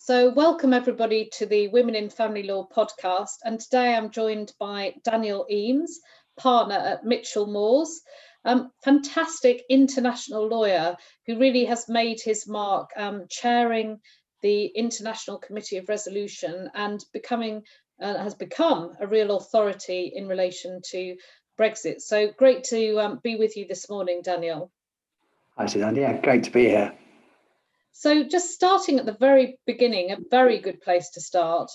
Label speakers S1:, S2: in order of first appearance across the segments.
S1: So, welcome everybody to the Women in Family Law podcast. And today I'm joined by Daniel Eames, partner at Mitchell Moores, um, fantastic international lawyer who really has made his mark um, chairing the International Committee of Resolution and becoming uh, has become a real authority in relation to Brexit. So great to um, be with you this morning, Daniel.
S2: Hi, Suzanne. Yeah, great to be here.
S1: So, just starting at the very beginning, a very good place to start.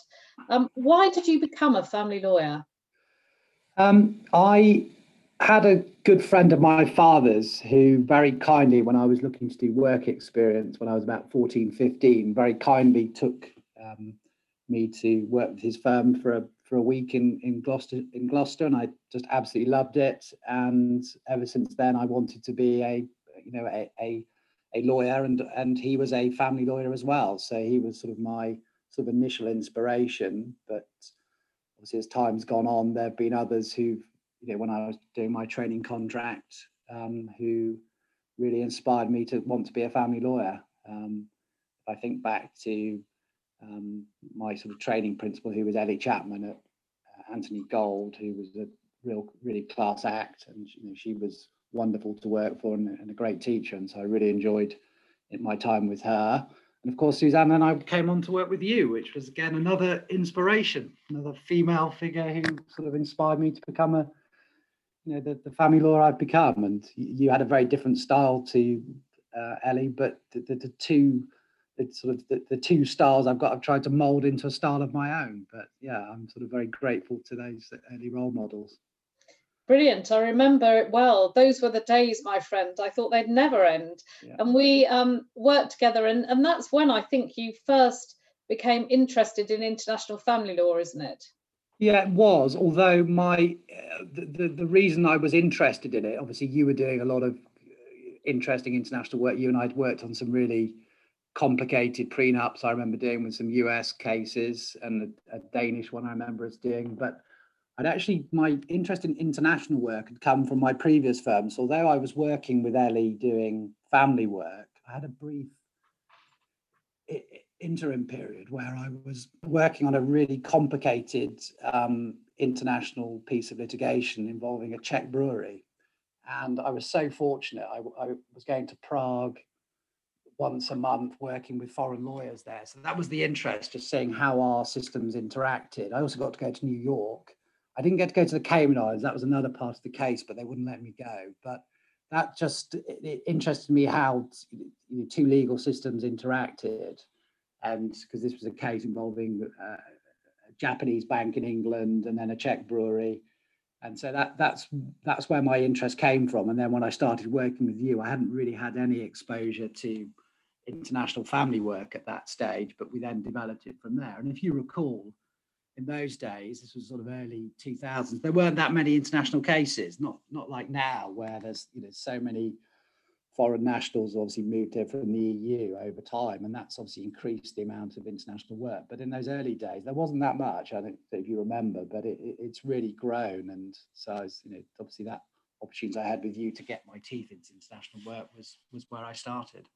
S1: Um, why did you become a family lawyer?
S2: Um, I had a good friend of my father's who very kindly, when I was looking to do work experience when I was about 14, 15, very kindly took um, me to work with his firm for a for a week in in Gloucester in Gloucester, and I just absolutely loved it. And ever since then, I wanted to be a you know a, a a lawyer and and he was a family lawyer as well. So he was sort of my sort of initial inspiration but obviously as time's gone on there have been others who've you know when i was doing my training contract um, who really inspired me to want to be a family lawyer. Um, i think back to um, my sort of training principal who was ellie chapman at uh, anthony gold who was a real really class act and you know she was wonderful to work for and, and a great teacher. And so I really enjoyed my time with her. And of course, Suzanne and I came on to work with you, which was again another inspiration, another female figure who sort of inspired me to become a, you know, the, the family lawyer I've become. And you had a very different style to uh, Ellie, but the, the, the two, the sort of the, the two styles I've got, I've tried to mold into a style of my own. But yeah, I'm sort of very grateful to those early role models.
S1: Brilliant. I remember it well. Those were the days, my friend. I thought they'd never end. Yeah. And we um, worked together. And, and that's when I think you first became interested in international family law, isn't it?
S2: Yeah, it was. Although my uh, the, the, the reason I was interested in it, obviously, you were doing a lot of interesting international work. You and I'd worked on some really complicated prenups. I remember doing with some US cases and a, a Danish one. I remember us doing, but I'd actually, my interest in international work had come from my previous firm. So although I was working with Ellie doing family work, I had a brief interim period where I was working on a really complicated um, international piece of litigation involving a Czech brewery. And I was so fortunate. I, I was going to Prague once a month working with foreign lawyers there. So that was the interest, just seeing how our systems interacted. I also got to go to New York I didn't get to go to the Cayman Islands. That was another part of the case, but they wouldn't let me go. But that just it, interested me how you know, two legal systems interacted, and because this was a case involving uh, a Japanese bank in England and then a Czech brewery, and so that that's that's where my interest came from. And then when I started working with you, I hadn't really had any exposure to international family work at that stage, but we then developed it from there. And if you recall, in those days, this was sort of early 2000s, there weren't that many international cases, not not like now where there's you know so many foreign nationals obviously moved here from the EU over time, and that's obviously increased the amount of international work. But in those early days, there wasn't that much. I think if you remember, but it, it, it's really grown, and so was, you know obviously that opportunity I had with you to get my teeth into international work was was where I started.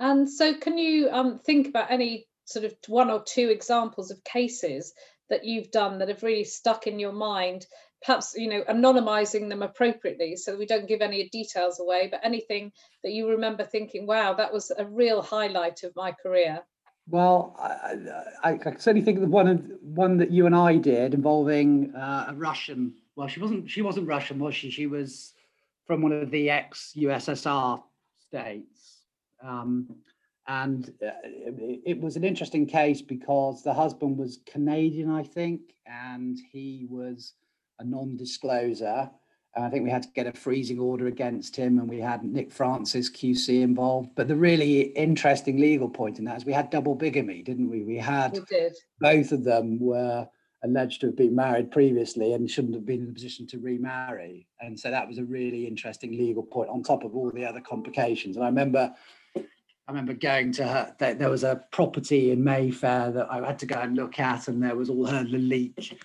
S1: And so, can you um, think about any sort of one or two examples of cases that you've done that have really stuck in your mind perhaps you know anonymizing them appropriately so we don't give any details away but anything that you remember thinking wow that was a real highlight of my career
S2: well i, I, I certainly think of one of one that you and i did involving uh, a russian well she wasn't she wasn't russian was she? She was from one of the ex ussr states. Um, and uh, it was an interesting case because the husband was Canadian, I think, and he was a non-disclosure. And I think we had to get a freezing order against him, and we had Nick Francis QC involved. But the really interesting legal point in that is we had double bigamy, didn't we? We had
S1: we
S2: both of them were alleged to have been married previously and shouldn't have been in a position to remarry. And so that was a really interesting legal point on top of all the other complications. And I remember I remember going to her. There was a property in Mayfair that I had to go and look at, and there was all her Lalique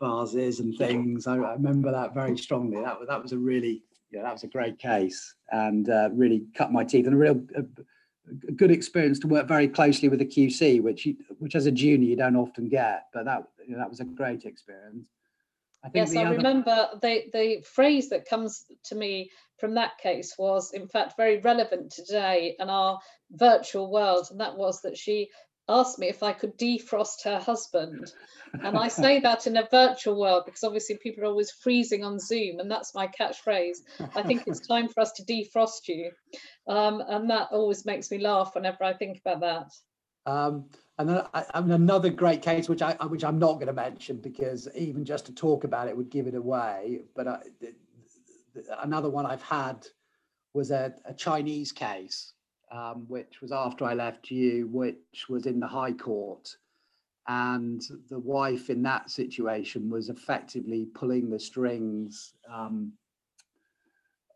S2: vases and things. I, I, remember that very strongly. That was that was a really yeah, that was a great case, and uh, really cut my teeth. And a real uh, a good experience to work very closely with the QC, which you, which as a junior you don't often get, but that you know, that was a great experience.
S1: I yes, I other... remember the the phrase that comes to me from that case was in fact very relevant today in our virtual world, and that was that she asked me if I could defrost her husband. And I say that in a virtual world because obviously people are always freezing on Zoom, and that's my catchphrase. I think it's time for us to defrost you. Um, and that always makes me laugh whenever I think about that.
S2: Um, and then I, another great case, which I which I'm not going to mention because even just to talk about it would give it away. But I, another one I've had was a, a Chinese case um, which was after I left you, which was in the High Court. And the wife in that situation was effectively pulling the strings um,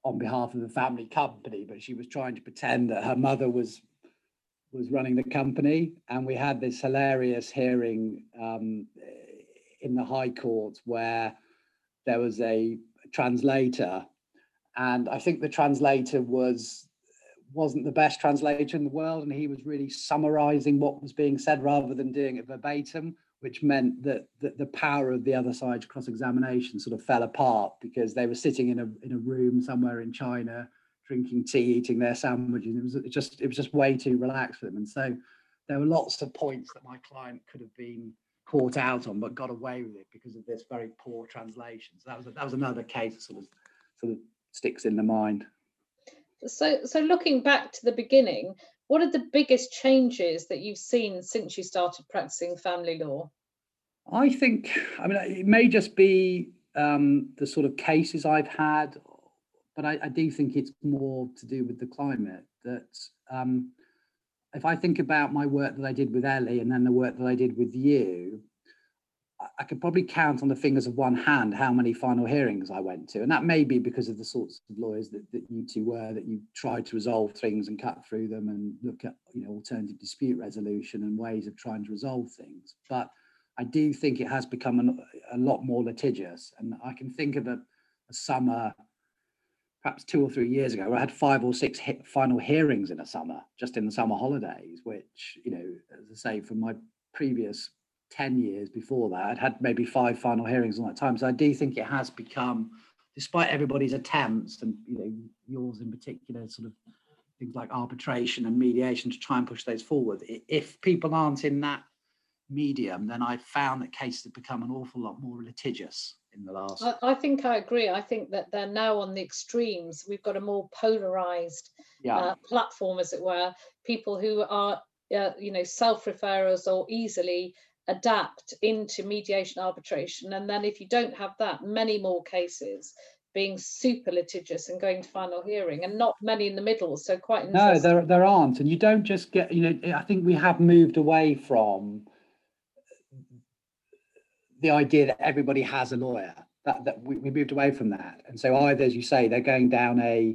S2: on behalf of the family company, but she was trying to pretend that her mother was was running the company. And we had this hilarious hearing um, in the High Court where there was a translator, and I think the translator was wasn't the best translator in the world, and he was really summarizing what was being said rather than doing it verbatim, which meant that, that the power of the other side's cross-examination sort of fell apart because they were sitting in a in a room somewhere in China, drinking tea, eating their sandwiches. It was just it was just way too relaxed for them, and so there were lots of points that my client could have been caught out on, but got away with it because of this very poor translation. So that was that was another case that sort of sort of sticks in the mind.
S1: So, so looking back to the beginning, what are the biggest changes that you've seen since you started practicing family law?
S2: I think, I mean, it may just be um, the sort of cases I've had, but I, I, do think it's more to do with the climate. That um, if I think about my work that I did with Ellie and then the work that I did with you, I could probably count on the fingers of one hand how many final hearings I went to. And that may be because of the sorts of lawyers that, that you two were, that you tried to resolve things and cut through them and look at you know alternative dispute resolution and ways of trying to resolve things. But I do think it has become an, a lot more litigious. And I can think of a, a summer, perhaps two or three years ago, where I had five or six final hearings in a summer, just in the summer holidays, which, you know, as I say, from my previous 10 years before that. I'd had maybe five final hearings on that time. So I do think it has become, despite everybody's attempts and you know yours in particular, sort of things like arbitration and mediation to try and push those forward. If people aren't in that medium, then I've found that cases have become an awful lot more litigious in the last.
S1: I, I think I agree. I think that they're now on the extremes. We've got a more polarized yeah. uh, platform, as it were. People who are, uh, you know, self-referrers or easily adapt into mediation arbitration. And then if you don't have that, many more cases being super litigious and going to final hearing and not many in the middle. So quite
S2: No, there, there aren't. And you don't just get, you know, I think we have moved away from the idea that everybody has a lawyer. That, that we, we moved away from that. And so either, as you say, they're going down a,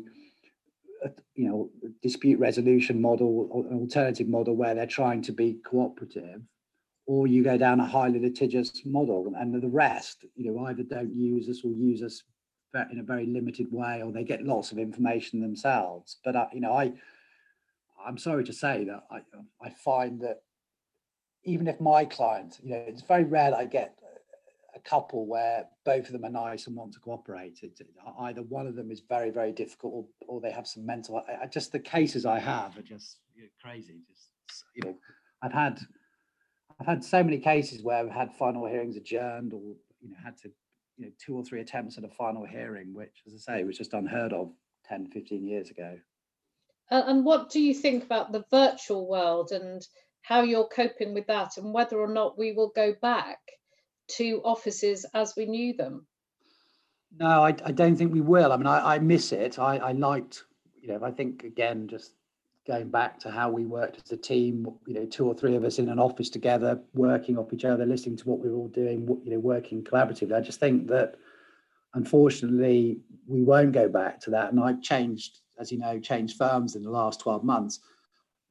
S2: a you know, dispute resolution model or an alternative model where they're trying to be cooperative or you go down a highly litigious model and the rest you know either don't use us or use us in a very limited way or they get lots of information themselves. But you know i i'm sorry to say that i i find that even if my clients, you know it's very rare that i get a couple where both of them are nice and want to cooperate. It, either one of them is very very difficult or, or they have some mental I, I just the cases i have are just you know, crazy. Just you know i've had I've had so many cases where I've had final hearings adjourned or you know had to you know two or three attempts at a final hearing, which as I say was just unheard of 10, 15 years ago.
S1: Uh, and what do you think about the virtual world and how you're coping with that and whether or not we will go back to offices as we knew them?
S2: No, I, I don't think we will. I mean, I, I miss it. I, I liked, you know, I think again, just going back to how we worked as a team, you know, two or three of us in an office together, working off each other, listening to what we were all doing, you know, working collaboratively. I just think that unfortunately we won't go back to that. And I've changed, as you know, changed firms in the last 12 months.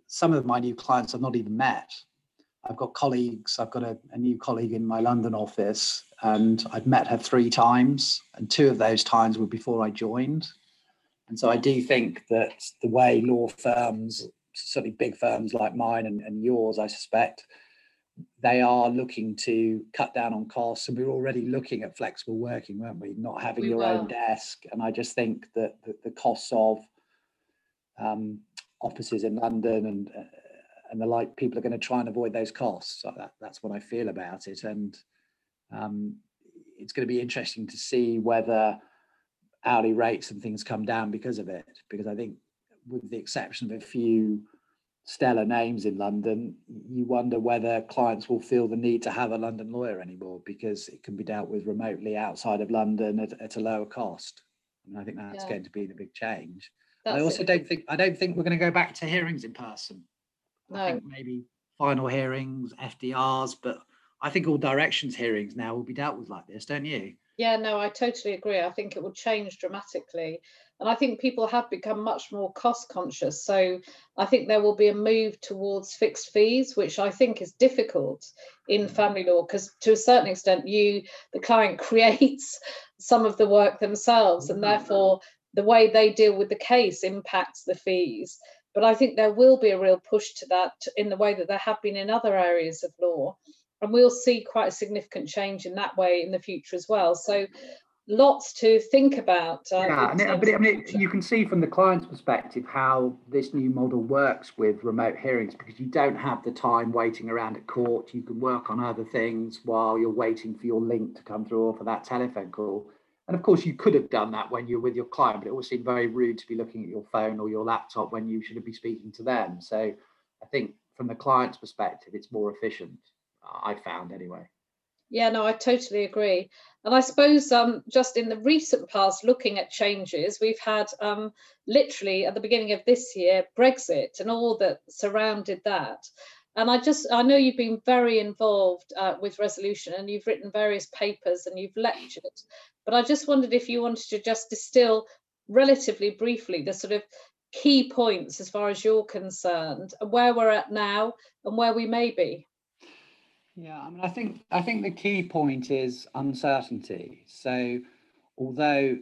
S2: Some of my new clients I've not even met. I've got colleagues, I've got a, a new colleague in my London office, and I've met her three times, and two of those times were before I joined. And so I do think that the way law firms certainly big firms like mine and, and yours, I suspect, they are looking to cut down on costs. And we are already looking at flexible working, weren't we? Not having we your were. own desk. And I just think that the, the costs of um, offices in London and uh, and the like, people are going to try and avoid those costs. So that, that's what I feel about it. And um, it's going to be interesting to see whether hourly rates and things come down because of it. Because I think, with the exception of a few stellar names in London, you wonder whether clients will feel the need to have a London lawyer anymore because it can be dealt with remotely outside of London at, at a lower cost. And I think that's yeah. going to be the big change. That's I also it. don't think I don't think we're going to go back to hearings in person. No. I think maybe final hearings, FDRs, but I think all directions hearings now will be dealt with like this, don't you?
S1: Yeah, no, I totally agree. I think it will change dramatically. And I think people have become much more cost conscious. So I think there will be a move towards fixed fees, which I think is difficult in mm. family law because to a certain extent, you, the client, creates some of the work themselves. And mm. therefore, the way they deal with the case impacts the fees. But I think there will be a real push to that in the way that there have been in other areas of law and we'll see quite a significant change in that way in the future as well. So lots to think about.
S2: Uh, yeah, and it, but it, I mean, it, you can see from the client's perspective how this new model works with remote hearings because you don't have the time waiting around at court. You can work on other things while you're waiting for your link to come through or for that telephone call. And of course, you could have done that when you're with your client, but it always seemed very rude to be looking at your phone or your laptop when you should be speaking to them. So I think from the client's perspective, it's more efficient. I found anyway.
S1: Yeah, no, I totally agree. And I suppose um, just in the recent past, looking at changes, we've had um, literally at the beginning of this year Brexit and all that surrounded that. And I just, I know you've been very involved uh, with resolution and you've written various papers and you've lectured, but I just wondered if you wanted to just distill relatively briefly the sort of key points as far as you're concerned, where we're at now and where we may be.
S2: Yeah, I mean, I think I think the key point is uncertainty. So, although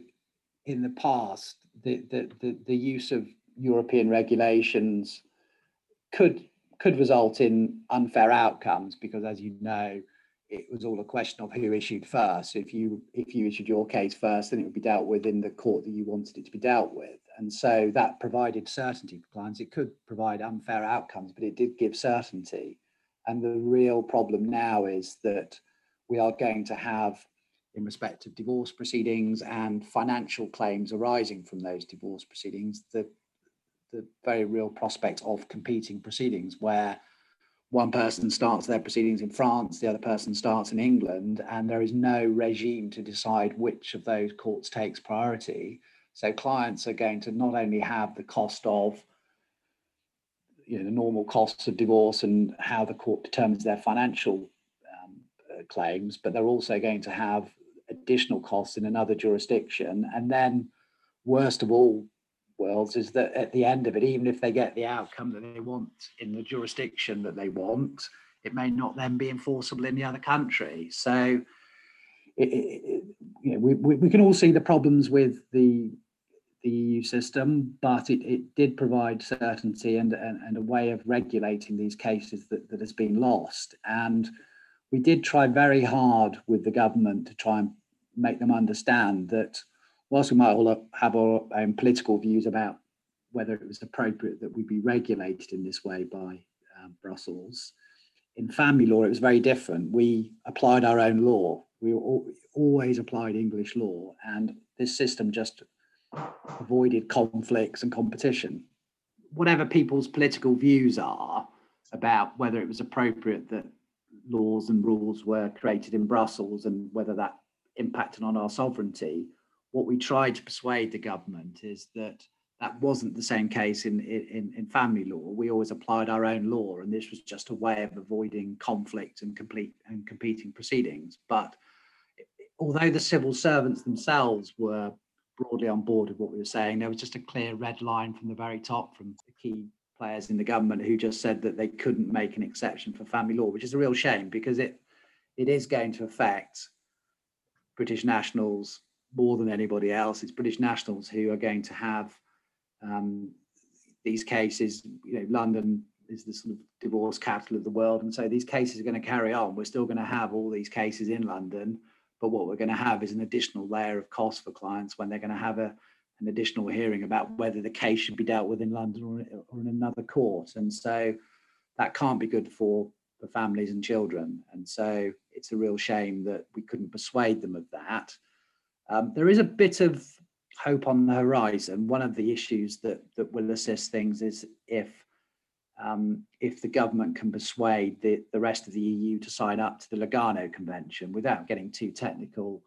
S2: in the past the the the, the use of European regulations could could result in unfair outcomes because, as you know, it was all a question of who issued first. If you if you issued your case first, then it would be dealt with in the court that you wanted it to be dealt with, and so that provided certainty for clients. It could provide unfair outcomes, but it did give certainty. And the real problem now is that we are going to have, in respect of divorce proceedings and financial claims arising from those divorce proceedings, the, the very real prospect of competing proceedings where one person starts their proceedings in France, the other person starts in England, and there is no regime to decide which of those courts takes priority. So clients are going to not only have the cost of you know the normal costs of divorce and how the court determines their financial um, claims, but they're also going to have additional costs in another jurisdiction. And then, worst of all worlds, is that at the end of it, even if they get the outcome that they want in the jurisdiction that they want, it may not then be enforceable in the other country. So. It, it, you know, we, we, we can all see the problems with the the EU system, but it, it did provide certainty and, and, and a way of regulating these cases that, that has been lost. And we did try very hard with the government to try and make them understand that whilst we might all have our own political views about whether it was appropriate that we be regulated in this way by um, Brussels, in family law it was very different. We applied our own law. We always applied English law, and this system just avoided conflicts and competition. Whatever people's political views are about whether it was appropriate that laws and rules were created in Brussels and whether that impacted on our sovereignty, what we tried to persuade the government is that that wasn't the same case in, in, in family law. We always applied our own law, and this was just a way of avoiding conflict and complete and competing proceedings. But although the civil servants themselves were broadly on board with what we were saying. There was just a clear red line from the very top from the key players in the government who just said that they couldn't make an exception for family law, which is a real shame because it it is going to affect British nationals more than anybody else. It's British nationals who are going to have um, these cases, you know, London is the sort of divorce capital of the world, and so these cases are going to carry on. We're still going to have all these cases in London, but what we're going to have is an additional layer of cost for clients when they're going to have a an additional hearing about whether the case should be dealt with in London or, or in another court, and so that can't be good for for families and children. And so it's a real shame that we couldn't persuade them of that. Um, there is a bit of hope on the horizon. One of the issues that that will assist things is if um, if the government can persuade the, the rest of the EU to sign up to the Lugano Convention without getting too technical,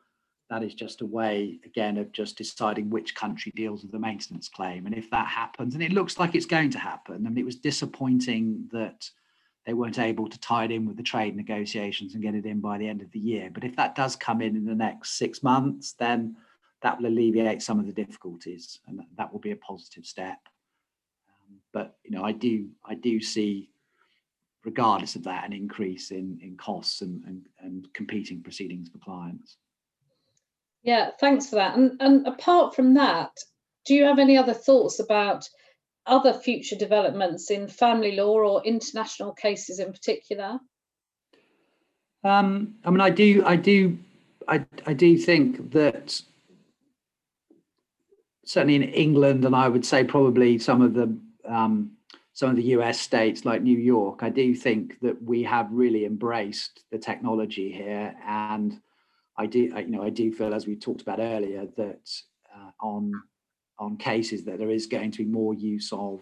S2: that is just a way, again, of just deciding which country deals with the maintenance claim. And if that happens, and it looks like it's going to happen, I mean, it was disappointing that they weren't able to tie it in with the trade negotiations and get it in by the end of the year. But if that does come in in the next six months, then that will alleviate some of the difficulties and that will be a positive step. But you know, I do I do see, regardless of that, an increase in in costs and and, and competing proceedings for clients.
S1: Yeah, thanks for that. And and apart from that, do you have any other thoughts about other future developments in family law or international cases in particular?
S2: Um, I mean, I do, I do, I, I do think that certainly in England, and I would say probably some of the um, some of the US states like New York, I do think that we have really embraced the technology here, and I do, you know, I do feel as we talked about earlier that uh, on on cases that there is going to be more use of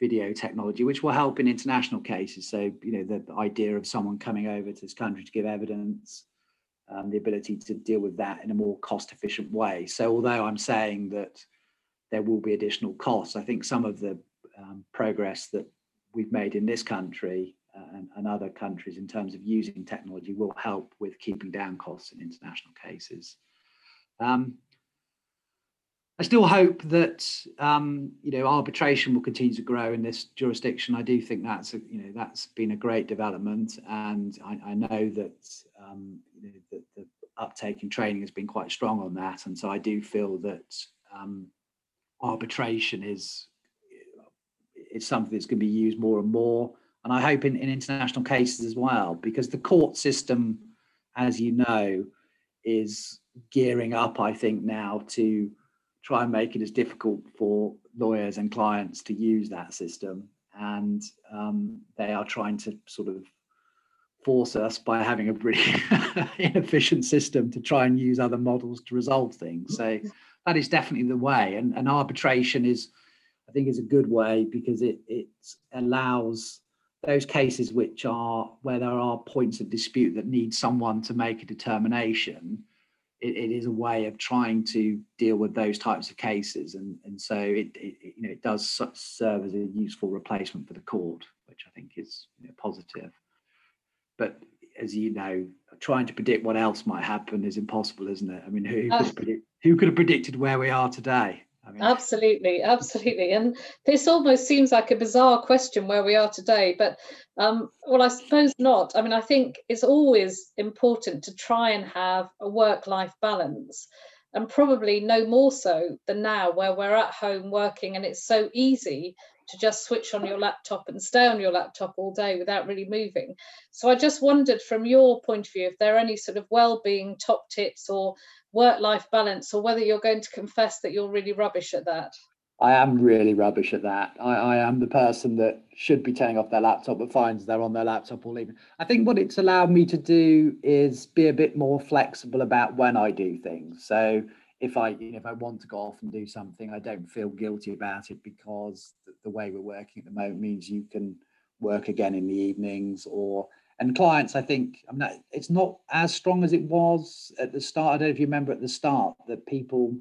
S2: video technology, which will help in international cases. So, you know, the idea of someone coming over to this country to give evidence, um, the ability to deal with that in a more cost efficient way. So, although I'm saying that there will be additional costs, I think some of the um, progress that we've made in this country uh, and, and, other countries in terms of using technology will help with keeping down costs in international cases. Um, I still hope that um, you know arbitration will continue to grow in this jurisdiction. I do think that's a, you know that's been a great development, and I, I know that um, you know, the, the, uptake in training has been quite strong on that, and so I do feel that um, arbitration is it's something that's going to be used more and more, and I hope in, in international cases as well, because the court system, as you know, is gearing up. I think now to try and make it as difficult for lawyers and clients to use that system. And um, they are trying to sort of force us by having a pretty inefficient system to try and use other models to resolve things. So that is definitely the way. And, and arbitration is, I think, is a good way because it it allows those cases which are where there are points of dispute that need someone to make a determination it, it is a way of trying to deal with those types of cases, and and so it, it you know it does serve as a useful replacement for the court, which I think is you know, positive. But as you know, trying to predict what else might happen is impossible, isn't it? I mean, who, could, uh, predict, who could have predicted where we are today?
S1: I mean, absolutely, absolutely. And this almost seems like a bizarre question where we are today, but um, well, I suppose not. I mean, I think it's always important to try and have a work life balance, and probably no more so than now, where we're at home working and it's so easy to just switch on your laptop and stay on your laptop all day without really moving. So I just wondered from your point of view if there are any sort of well-being top tips or work-life balance or whether you're going to confess that you're really rubbish at that.
S2: I am really rubbish at that. I, I, am the person that should be turning off their laptop but finds they're on their laptop all evening. I think what it's allowed me to do is be a bit more flexible about when I do things. So if I you know, if I want to go off and do something, I don't feel guilty about it because the, the way we're working at the moment means you can work again in the evenings or and clients i think i'm not it's not as strong as it was at the start. I don't know if you remember at the start that people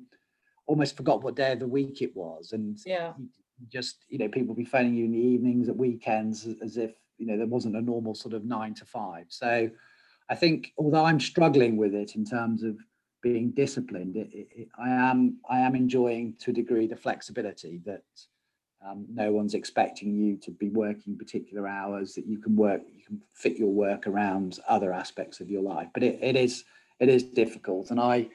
S2: almost forgot what day of the week it was and
S1: yeah.
S2: just you know people be phoning you in the evenings at weekends as if you know there wasn't a normal sort of nine to five. So i think although i'm struggling with it in terms of being disciplined, it, it, I am I am enjoying to a degree the flexibility that um, no one's expecting you to be working particular hours that you can work you can fit your work around other aspects of your life but it, it is it is difficult and i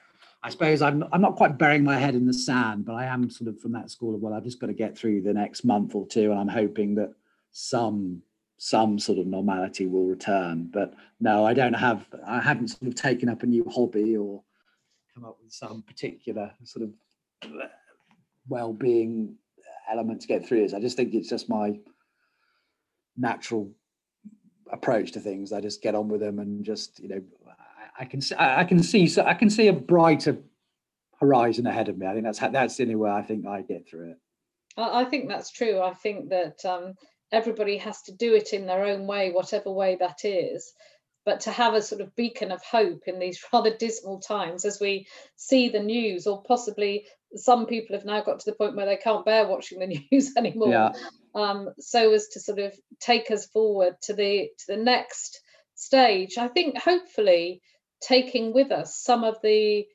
S2: I suppose I'm I'm not quite burying my head in the sand, but I am sort of from that school of well, I've just got to get through the next month or two, and I'm hoping that some some sort of normality will return. But no, I don't have I haven't sort of taken up a new hobby or come up with some particular sort of well-being element to get through this. I just think it's just my natural approach to things. I just get on with them and just you know I, I can see I can see so I can see a brighter horizon ahead of me. I think that's that's the only way I think I get through it.
S1: I think that's true. I think that um, everybody has to do it in their own way, whatever way that is. But to have a sort of beacon of hope in these rather dismal times as we see the news, or possibly some people have now got to the point where they can't bear watching the news anymore. Yeah. Um, so as to sort of take us forward to the to the next stage. I think hopefully taking with us some of the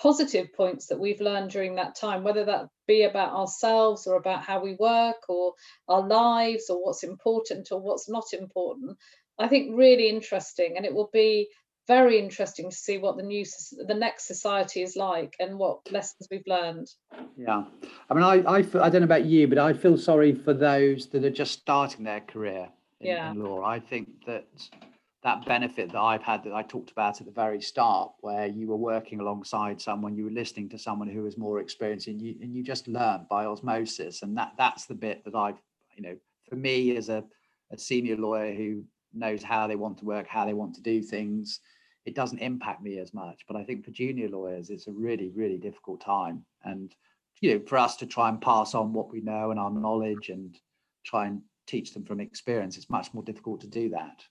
S1: positive points that we've learned during that time, whether that be about ourselves or about how we work or our lives or what's important or what's not important. I think really interesting, and it will be very interesting to see what the new the next society is like and what lessons we've learned.
S2: Yeah. I mean i i, feel, I don't know about you but i feel sorry for those that are just starting their career in, yeah. in law. I think that that benefit that i've had that i talked about at the very start where you were working alongside someone you were listening to someone who was more experienced and you and you just learn by osmosis and that that's the bit that i've you know for me as a, a senior lawyer who knows how they want to work, how they want to do things, it doesn't impact me as much. But I think for junior lawyers, it's a really, really difficult time. And you know, for us to try and pass on what we know and our knowledge and try and teach them from experience, it's much more difficult to do that.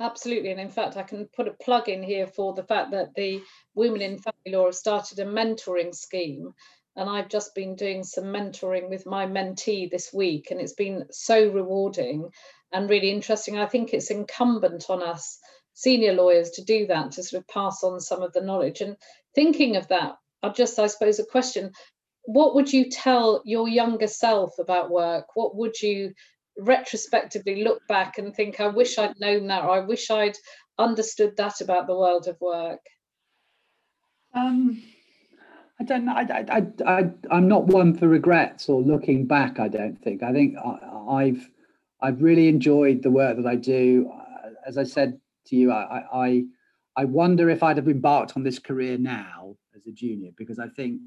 S1: Absolutely. And in fact, I can put a plug in here for the fact that the Women in Family Law have started a mentoring scheme. And I've just been doing some mentoring with my mentee this week, and it's been so rewarding and really interesting. I think it's incumbent on us senior lawyers to do that, to sort of pass on some of the knowledge. And thinking of that, I just, I suppose, a question what would you tell your younger self about work? What would you retrospectively look back and think, I wish I'd known that, or I wish I'd understood that about the world of work?
S2: Um, I don't know. I, I, I, I, am not one for regrets or looking back. I don't think. I think I, I've I've really enjoyed the work that I do. Uh, as I said to you, I, I, I wonder if I'd have embarked on this career now as a junior, because I think,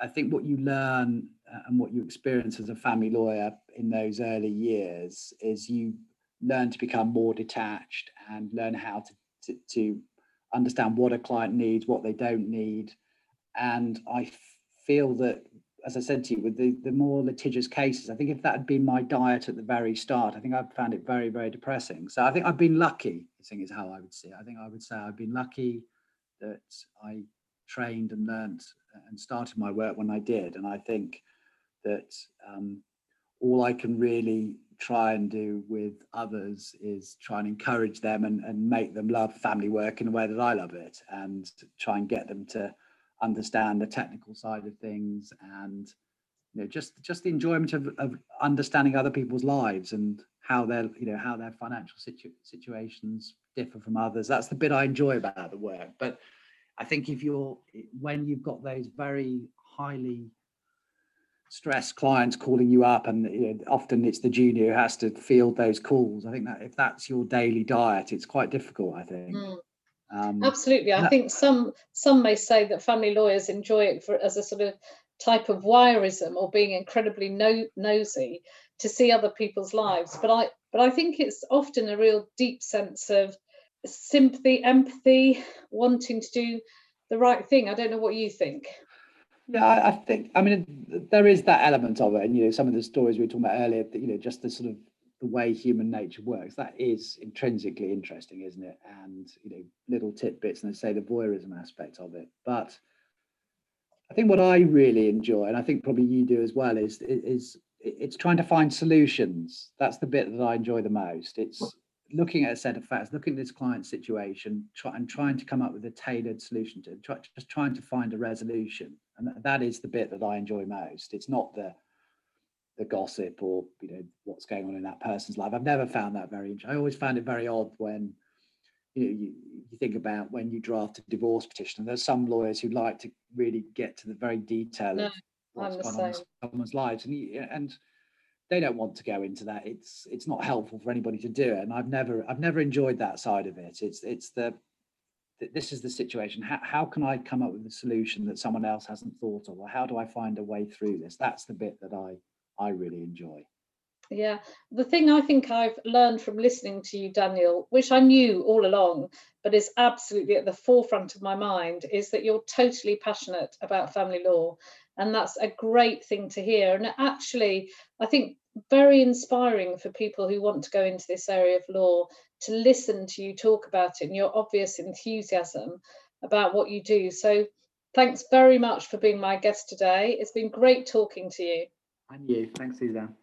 S2: I think what you learn uh, and what you experience as a family lawyer in those early years is you learn to become more detached and learn how to, to, to understand what a client needs, what they don't need. And I feel that as I said to you, with the, the more litigious cases, I think if that had been my diet at the very start, I think I'd found it very, very depressing. So I think I've been lucky, I think is how I would see it. I think I would say I've been lucky that I trained and learnt and started my work when I did. And I think that um, all I can really try and do with others is try and encourage them and, and make them love family work in the way that I love it and try and get them to understand the technical side of things and you know just just the enjoyment of, of understanding other people's lives and how their you know how their financial situ- situations differ from others. That's the bit i enjoy about the work. But i think if you're when you've got those very highly stressed clients calling you up and you know, often it's the junior who has to field those calls i think that if that's your daily diet it's quite difficult i think. Mm.
S1: Um, Absolutely, I think some some may say that family lawyers enjoy it for, as a sort of type of voyeurism or being incredibly no, nosy to see other people's lives. But I but I think it's often a real deep sense of sympathy, empathy, wanting to do the right thing. I don't know what you think.
S2: Yeah, I think I mean there is that element of it, and you know some of the stories we were talking about earlier. That you know, just the sort of the way human nature works. That is intrinsically interesting, isn't it? And you know, little tidbits and they say the voyeurism aspect of it. But I think what I really enjoy, and I think probably you do as well, is is it's trying to find solutions. That's the bit that I enjoy the most. It's looking at a set of facts, looking at this client situation, try, and trying to come up with a tailored solution to try, just trying to find a resolution. And that is the bit that I enjoy most. It's not the the gossip or you know what's going on in that person's life. I've never found that very. I always found it very odd when you, know, you, you think about when you draft a divorce petition, and there's some lawyers who like to really get to the very detail
S1: No,
S2: of what's
S1: I'm
S2: gone on in someone's lives, and you, and they don't want to go into that. It's it's not helpful for anybody to do it, and I've never I've never enjoyed that side of it. It's it's the this is the situation. How how can I come up with a solution that someone else hasn't thought of, or how do I find a way through this? That's the bit that I I really enjoy.
S1: Yeah, the thing I think I've learned from listening to you, Daniel, which I knew all along, but is absolutely at the forefront of my mind, is that you're totally passionate about family law. And that's a great thing to hear. And actually, I think very inspiring for people who want to go into this area of law to listen to you talk about it and your obvious enthusiasm about what you do. So thanks very much for being my guest today. It's been great talking to you.
S2: And you, thanks, Suzanne.